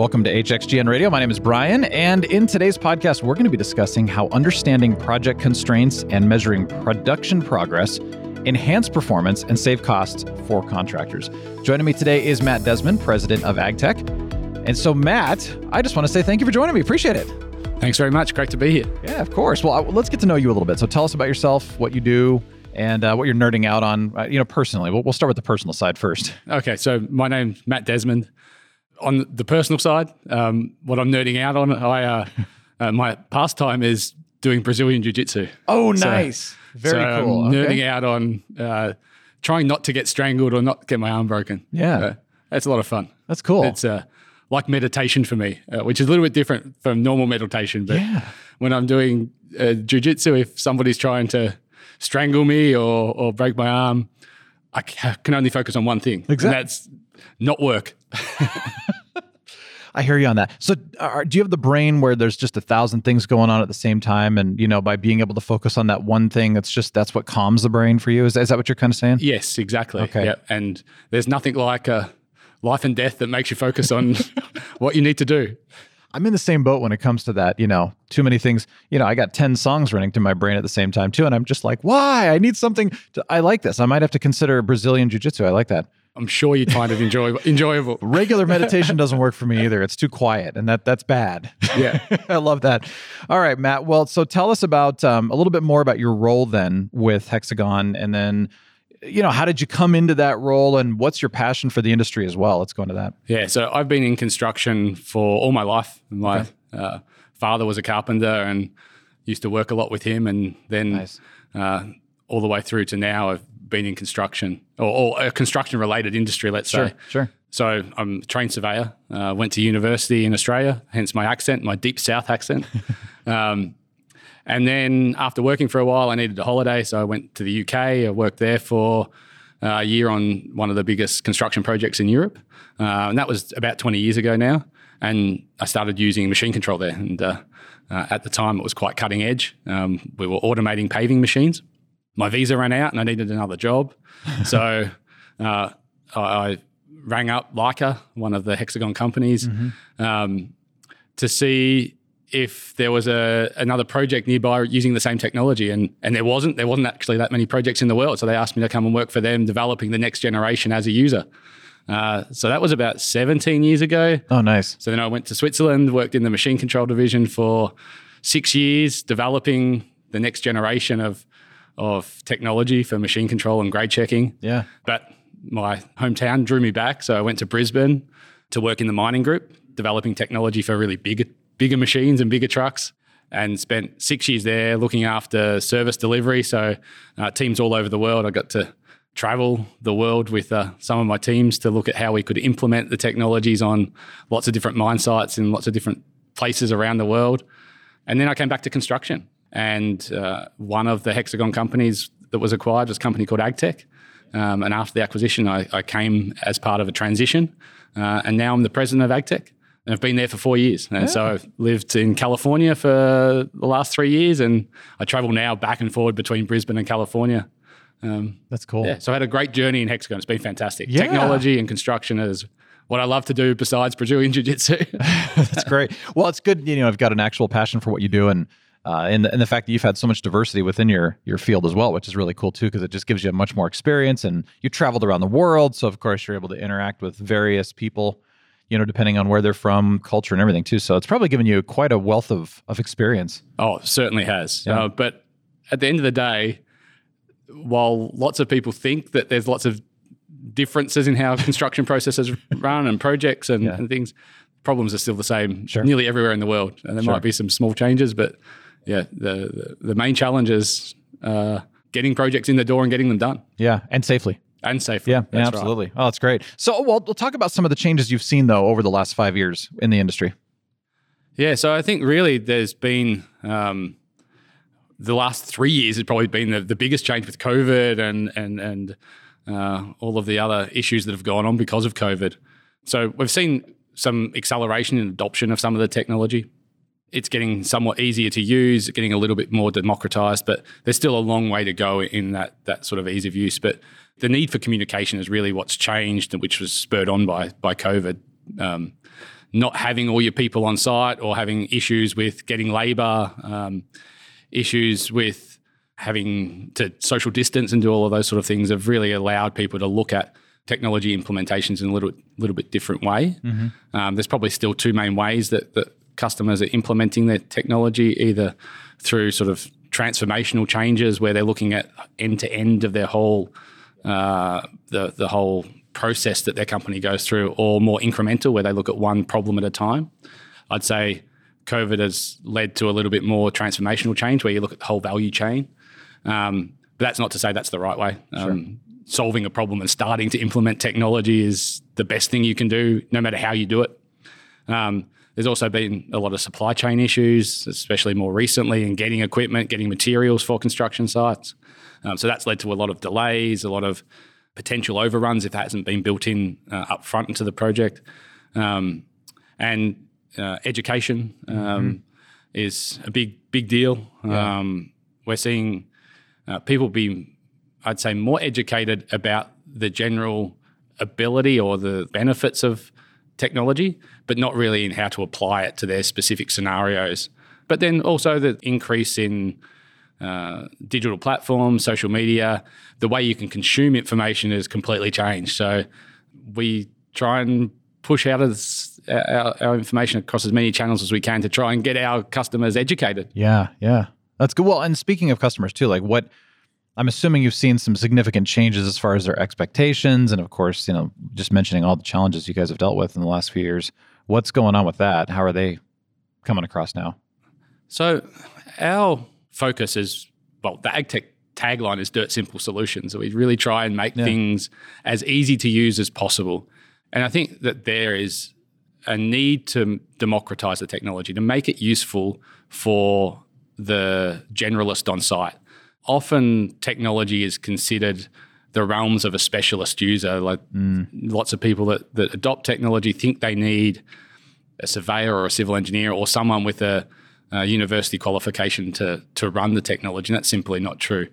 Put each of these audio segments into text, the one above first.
Welcome to HXGN Radio. My name is Brian, and in today's podcast, we're going to be discussing how understanding project constraints and measuring production progress enhance performance and save costs for contractors. Joining me today is Matt Desmond, president of AGTEK. And so, Matt, I just want to say thank you for joining me. Appreciate it. Thanks very much. Great to be here. Yeah, of course. Well, let's get to know you a little bit. So, tell us about yourself, what you do, and uh, what you're nerding out on, uh, you know, personally. We'll, we'll start with the personal side first. Okay, so my name's Matt Desmond on the personal side, um, what I'm nerding out on, I uh, uh, my pastime is doing Brazilian Jiu Jitsu. Oh, nice. So, Very so cool. I'm okay. nerding out on uh, trying not to get strangled or not get my arm broken. Yeah. Uh, that's a lot of fun. That's cool. It's uh, like meditation for me, uh, which is a little bit different from normal meditation. But yeah. when I'm doing uh, Jiu Jitsu, if somebody's trying to strangle me or, or break my arm, I can only focus on one thing. Exactly. And that's not work. I hear you on that. So, are, do you have the brain where there's just a thousand things going on at the same time, and you know, by being able to focus on that one thing, that's just that's what calms the brain for you? Is, is that what you're kind of saying? Yes, exactly. Okay. Yep. And there's nothing like a life and death that makes you focus on what you need to do. I'm in the same boat when it comes to that. You know, too many things. You know, I got 10 songs running through my brain at the same time, too. And I'm just like, why? I need something. To, I like this. I might have to consider Brazilian Jiu Jitsu. I like that. I'm sure you find it enjoyable. enjoyable. Regular meditation doesn't work for me either. It's too quiet, and that that's bad. Yeah, I love that. All right, Matt. Well, so tell us about um, a little bit more about your role then with Hexagon, and then you know how did you come into that role, and what's your passion for the industry as well? Let's go into that. Yeah, so I've been in construction for all my life. My okay. uh, father was a carpenter, and used to work a lot with him, and then. Nice. Uh, all the way through to now, I've been in construction or, or a construction related industry, let's sure, say. Sure. So I'm a trained surveyor. Uh, went to university in Australia, hence my accent, my deep south accent. um, and then after working for a while, I needed a holiday, so I went to the UK. I worked there for uh, a year on one of the biggest construction projects in Europe, uh, and that was about 20 years ago now. And I started using machine control there, and uh, uh at the time it was quite cutting edge. Um, we were automating paving machines my visa ran out and I needed another job. so uh, I, I, rang up Leica, one of the Hexagon companies, mm-hmm. um, to see if there was a another project nearby using the same technology, and and there wasn't. There wasn't actually that many projects in the world, so they asked me to come and work for them, developing the next generation as a user. Uh, so that was about 17 years ago. Oh, nice. So then I went to Switzerland, worked in the machine control division for six years, developing the next generation of of technology for machine control and grade checking. Yeah. But my hometown drew me back. So I went to Brisbane to work in the mining group, developing technology for really bigger, bigger machines and bigger trucks. And spent six years there looking after service delivery. So, uh, teams all over the world. I got to travel the world with uh, some of my teams to look at how we could implement the technologies on lots of different mine sites in lots of different places around the world. And then I came back to construction. And uh, one of the Hexagon companies that was acquired was a company called AGTEK. Um, and after the acquisition, I, I, came as part of a transition. Uh, and now I'm the president of AGTEK. And I've been there for four years. And yeah. so I've lived in California for the last three years. And I travel now back and forward between Brisbane and California. Um, That's cool. Yeah, so I had a great journey in Hexagon. It's been fantastic. Yeah. Technology and construction is what I love to do besides Brazilian Jiu Jitsu. That's great. Well, it's good. You know, I've got an actual passion for what you do. And uh, and, the, and the fact that you've had so much diversity within your your field as well, which is really cool too, because it just gives you much more experience. And you traveled around the world, so of course you're able to interact with various people, you know, depending on where they're from, culture, and everything too. So it's probably given you quite a wealth of of experience. Oh, certainly has. Yeah. Uh, but at the end of the day, while lots of people think that there's lots of differences in how construction processes run and projects and, yeah. and, things, problems are still the same sure. nearly everywhere in the world. And there sure. might be some small changes, but yeah, the, the, main challenge is uh, getting projects in the door and getting them done. Yeah, and safely. And safely. Yeah, yeah absolutely. Right. Oh, that's great. So, well, we'll talk about some of the changes you've seen though over the last five years in the industry. Yeah, so I think really there's been um, the last three years has probably been the, the biggest change with COVID and and and uh, all of the other issues that have gone on because of COVID. So we've seen some acceleration in adoption of some of the technology it's getting somewhat easier to use, getting a little bit more democratized, but there's still a long way to go in that that sort of ease of use. But the need for communication is really what's changed, which was spurred on by by COVID. Um, not having all your people on site or having issues with getting labor, um, issues with having to social distance and do all of those sort of things have really allowed people to look at technology implementations in a little little bit different way. Mm-hmm. Um, there's probably still two main ways that, that customers are implementing their technology, either through sort of transformational changes where they're looking at end to end of their whole uh, the the whole process that their company goes through, or more incremental where they look at one problem at a time. I'd say COVID has led to a little bit more transformational change where you look at the whole value chain. Um, but that's not to say that's the right way. Um, Solving a problem and starting to implement technology is the best thing you can do, no matter how you do it. Um, there's also been a lot of supply chain issues, especially more recently, in getting equipment, getting materials for construction sites. Um, so that's led to a lot of delays, a lot of potential overruns if that hasn't been built in uh, up front into the project. Um, and uh, education um, mm-hmm. is a big, big deal. Yeah. Um, we're seeing uh, people be, I'd say, more educated about the general ability or the benefits of technology, but not really in how to apply it to their specific scenarios. But then also the increase in uh, digital platforms, social media, the way you can consume information has completely changed. So we try and push out this, our, our, information across as many channels as we can to try and get our customers educated. Yeah, yeah, that's good. Well, and speaking of customers too, like what I'm assuming you've seen some significant changes as far as their expectations, and of course, you know, just mentioning all the challenges you guys have dealt with in the last few years. What's going on with that? How are they coming across now? So our focus is well, the AGTEK tagline is dirt simple solutions. So we really try and make yeah. things as easy to use as possible. And I think that there is a need to democratize the technology, to make it useful for the generalist on site. Often technology is considered the realms of a specialist user. Like mm. lots of people that, that adopt technology think they need a surveyor or a civil engineer or someone with a uh, university qualification to to run the technology. And that's simply not true.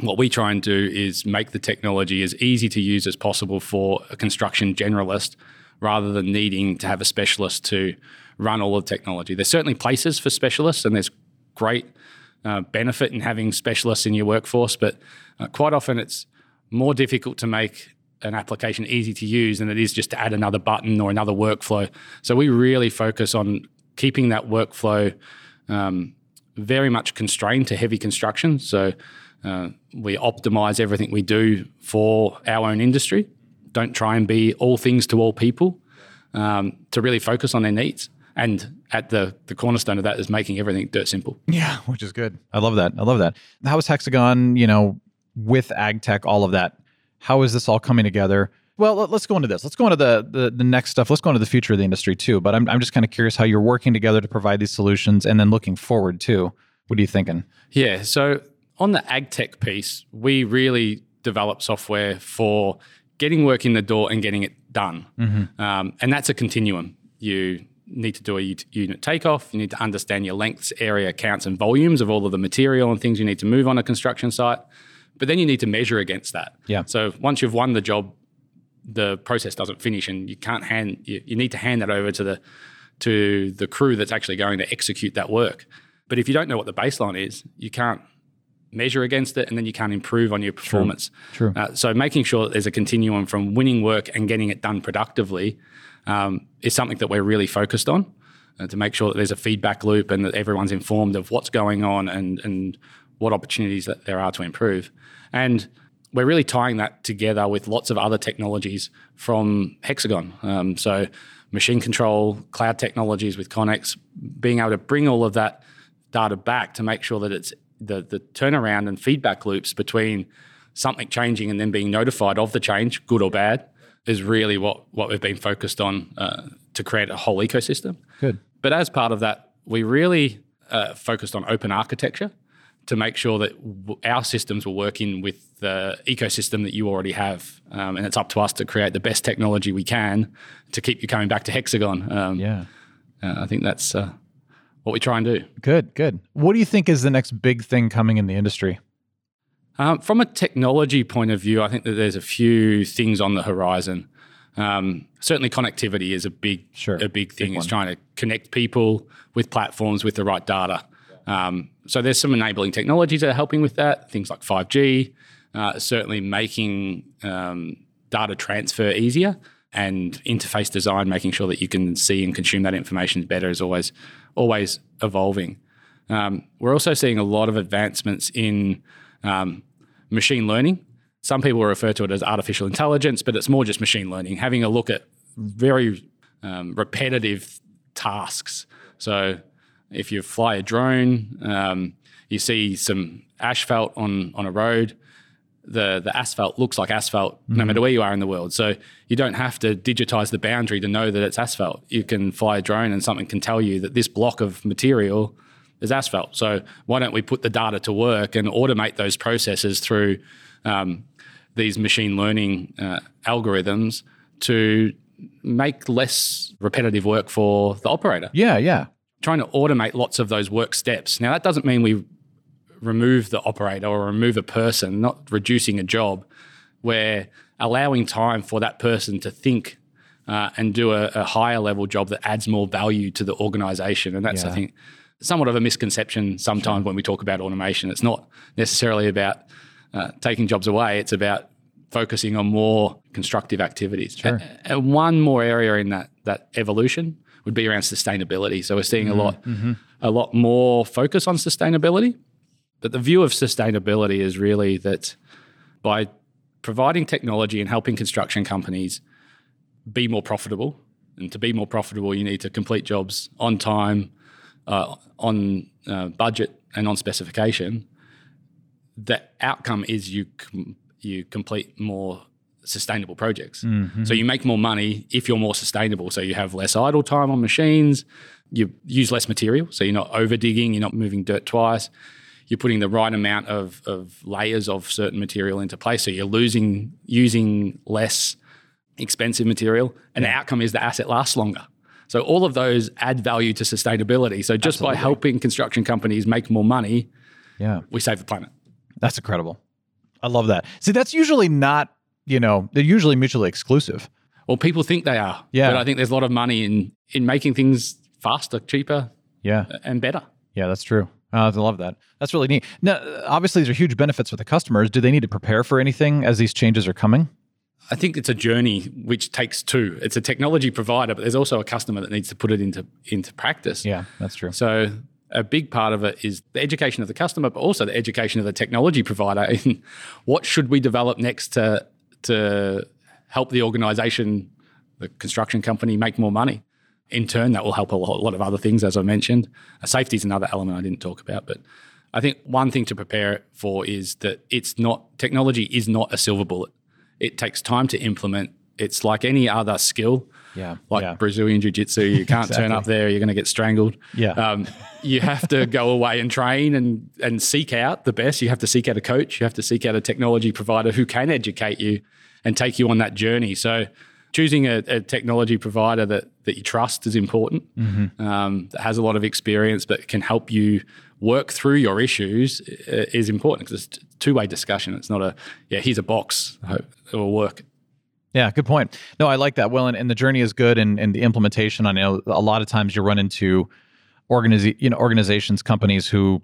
What we try and do is make the technology as easy to use as possible for a construction generalist, rather than needing to have a specialist to run all of the technology. There's certainly places for specialists, and there's great uh, benefit in having specialists in your workforce, but uh, quite often it's more difficult to make an application easy to use than it is just to add another button or another workflow. So we really focus on keeping that workflow um, very much constrained to heavy construction. So uh, we optimize everything we do for our own industry. Don't try and be all things to all people um, to really focus on their needs. And at the the cornerstone of that is making everything dirt simple. Yeah, which is good. I love that. I love that. How is Hexagon, you know, with AGTEK, all of that? How is this all coming together? Well, let's go into this. Let's go into the, the, the next stuff. Let's go into the future of the industry too. But I'm I'm just kind of curious how you're working together to provide these solutions, and then looking forward too. What are you thinking? Yeah. So on the AGTEK piece, we really develop software for getting work in the door and getting it done, mm-hmm. um, and that's a continuum. You need to do a unit takeoff. You need to understand your lengths, area counts, and volumes of all of the material and things you need to move on a construction site. But then you need to measure against that. Yeah. So once you've won the job, the process doesn't finish, and you can't hand you, you need to hand that over to the to the crew that's actually going to execute that work. But if you don't know what the baseline is, you can't measure against it, and then you can't improve on your performance. True. True. Uh, so making sure that there's a continuum from winning work and getting it done productively um, is something that we're really focused on. Uh, to make sure that there's a feedback loop and that everyone's informed of what's going on and and what opportunities that there are to improve. And we're really tying that together with lots of other technologies from Hexagon. Um, so, machine control, cloud technologies with ConX, being able to bring all of that data back to make sure that it's the, the turnaround and feedback loops between something changing and then being notified of the change, good or bad, is really what, what we've been focused on uh, to create a whole ecosystem. Good. But as part of that, we really uh, focused on open architecture to make sure that w- our systems will work in with the ecosystem that you already have. Um, and it's up to us to create the best technology we can to keep you coming back to Hexagon. Um, yeah. Uh, I think that's uh, what we try and do. Good, good. What do you think is the next big thing coming in the industry? Um, from a technology point of view, I think that there's a few things on the horizon. Um, certainly, connectivity is a big, Sure. a big thing. Big it's trying to connect people with platforms with the right data. Um, so there's some enabling technologies that are helping with that. Things like 5G, uh, certainly making um, data transfer easier, and interface design, making sure that you can see and consume that information better, is always always evolving. Um, we're also seeing a lot of advancements in um, machine learning. Some people refer to it as artificial intelligence, but it's more just machine learning, having a look at very um, repetitive tasks. So if you fly a drone, um, you see some asphalt on, on a road, the, the asphalt looks like asphalt no matter where you are in the world. So you don't have to digitize the boundary to know that it's asphalt. You can fly a drone and something can tell you that this block of material is asphalt. So why don't we put the data to work and automate those processes through um, these machine learning uh, algorithms to make less repetitive work for the operator? Yeah, yeah. Trying to automate lots of those work steps. Now that doesn't mean we remove the operator or remove a person, not reducing a job. We're allowing time for that person to think uh, and do a, a higher level job that adds more value to the organization. And that's, I think, somewhat of a misconception sometimes when we talk about automation. It's not necessarily about uh, taking jobs away, it's about focusing on more constructive activities. Sure. A- and one more area in that, that evolution would be around sustainability. So we're seeing a lot, a lot more focus on sustainability. But the view of sustainability is really that by providing technology and helping construction companies be more profitable, and to be more profitable, you need to complete jobs on time, uh, on uh, budget, and on specification. The outcome is you com- you complete more sustainable projects. So you make more money if you're more sustainable. So you have less idle time on machines. You use less material, so you're not over digging. You're not moving dirt twice you're putting the right amount of, of layers of certain material into place. So you're losing using less expensive material, and the outcome is the asset lasts longer. So all of those add value to sustainability. So just by helping construction companies make more money, Yeah. we save the planet. That's incredible. I love that. See, that's usually not, you know, they're usually mutually exclusive. Well, people think they are, Yeah. but I think there's a lot of money in in making things faster, cheaper, Yeah. and better. Yeah, that's true. Uh, I love that. That's really neat. Now, obviously, these are huge benefits for the customers. Do they need to prepare for anything as these changes are coming? I think it's a journey which takes two. It's a technology provider, but there's also a customer that needs to put it into into practice. Yeah, that's true. So a big part of it is the education of the customer, but also the education of the technology provider in what should we develop next to to help the organization, the construction company, make more money. In turn, that will help a lot, of other things, as I mentioned. Safety is another element I didn't talk about, but I think one thing to prepare for is that it's not technology is not a silver bullet. It takes time to implement. It's like any other skill Yeah. like yeah. Brazilian Jiu Jitsu. You can't turn up there, you're going to get strangled. Yeah. Um, you have to go away and train and, and seek out the best. You have to seek out a coach. You have to seek out a technology provider who can educate you and take you on that journey. So, choosing a, a technology provider that, that you trust is important, Mm-hmm. um, that has a lot of experience, but can help you work through your issues uh, is important because two way discussion. It's not a, yeah, here's a box, it will work. Yeah, good point. No, I like that. Well, and, and the journey is good, and, and the implementation. I know a lot of times you run into organiz- you know, organizations, companies who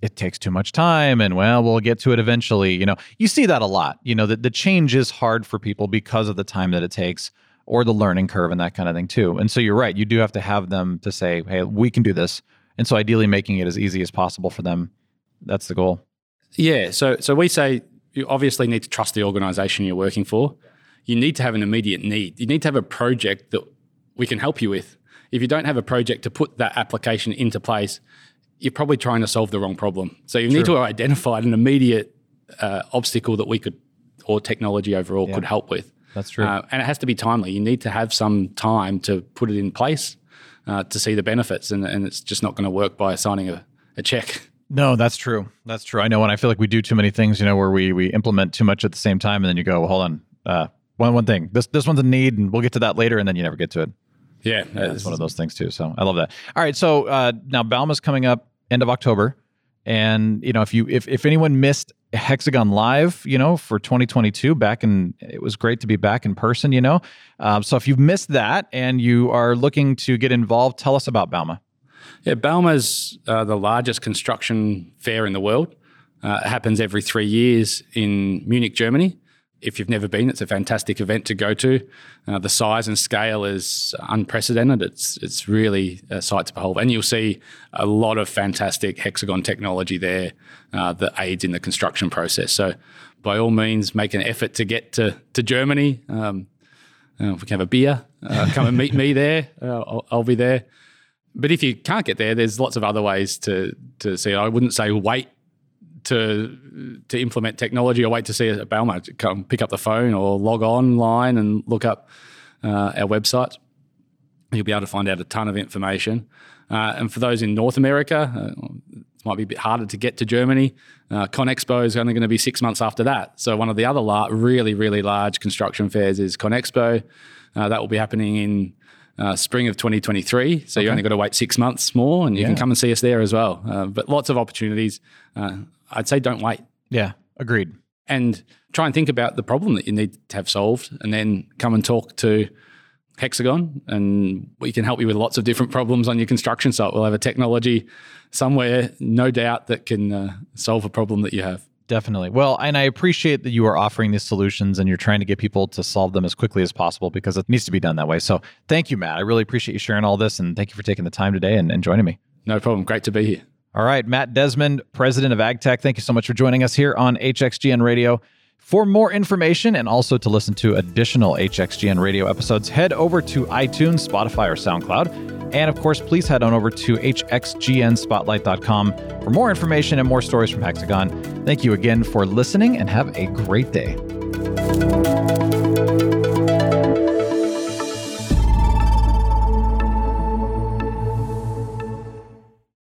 it takes too much time, and well, we'll get to it eventually. You know, you see that a lot. You know, that the change is hard for people because of the time that it takes, or the learning curve, and that kind of thing too. And so you're right. You do have to have them to say, "Hey, we can do this," and so ideally making it as easy as possible for them. That's the goal. Yeah. So so we say you obviously need to trust the organization you're working for. You need to have an immediate need. You need to have a project that we can help you with. If you don't have a project to put that application into place, you're probably trying to solve the wrong problem. So you need to identify an immediate uh, obstacle that we could, or technology overall, could help with. That's true. Uh, and it has to be timely. You need to have some time to put it in place uh, to see the benefits, and, and it's just not going to work by signing a, a check. No, that's true. That's true. I know when I feel like we do too many things, you know, where we we implement too much at the same time, and then you go, well, hold on, uh, one one thing. This this one's a need, and we'll get to that later, and then you never get to it. Yeah, It's one of those things too. So I love that. All right, so uh, now Bauma's coming up end of October, And you know, if you if if anyone missed Hexagon Live, you know, for 2022, back in it was great to be back in person. You know, um, so if you've missed that and you are looking to get involved, tell us about Bauma. Yeah, Bauma's uh, the largest construction fair in the world. Uh, it happens every three years in Munich, Germany. If you've never been, it's a fantastic event to go to. Uh, the size and scale is unprecedented. It's it's really a sight to behold, and you'll see a lot of fantastic hexagon technology there uh, that aids in the construction process. So, by all means, make an effort to get to to Germany. Um, uh, if we can have a beer, uh, come and meet me there. I'll, I'll be there but if you can't get there, there's lots of other ways to to see it. I wouldn't say wait to to implement technology or wait to see a Bauma come pick up the phone or log online and look up uh, our website. You'll be able to find out a ton of information. Uh, and for those in North America, uh, it might be a bit harder to get to Germany. Uh, ConExpo is only going to be six months after that. So one of the other really, really large construction fairs is ConExpo. Uh, that will be happening in uh, spring of 2023. So okay. you only got to wait six months more, and you yeah. can come and see us there as well. Uh, but lots of opportunities. Uh, I'd say don't wait. Yeah, agreed. And try and think about the problem that you need to have solved, and then come and talk to Hexagon, and we can help you with lots of different problems on your construction site. We'll have a technology somewhere, no doubt, that can uh, solve a problem that you have. Definitely. Well, and I appreciate that you are offering these solutions and you're trying to get people to solve them as quickly as possible because it needs to be done that way. So thank you, Matt. I really appreciate you sharing all this and thank you for taking the time today and, and joining me. No problem. Great to be here. All right, Matt Desmond, president of AGTEK. Thank you so much for joining us here on HXGN Radio. For more information and also to listen to additional HXGN radio episodes, head over to iTunes, Spotify, or SoundCloud. And of course, please head on over to hxgnspotlight.com for more information and more stories from Hexagon. Thank you again for listening and have a great day.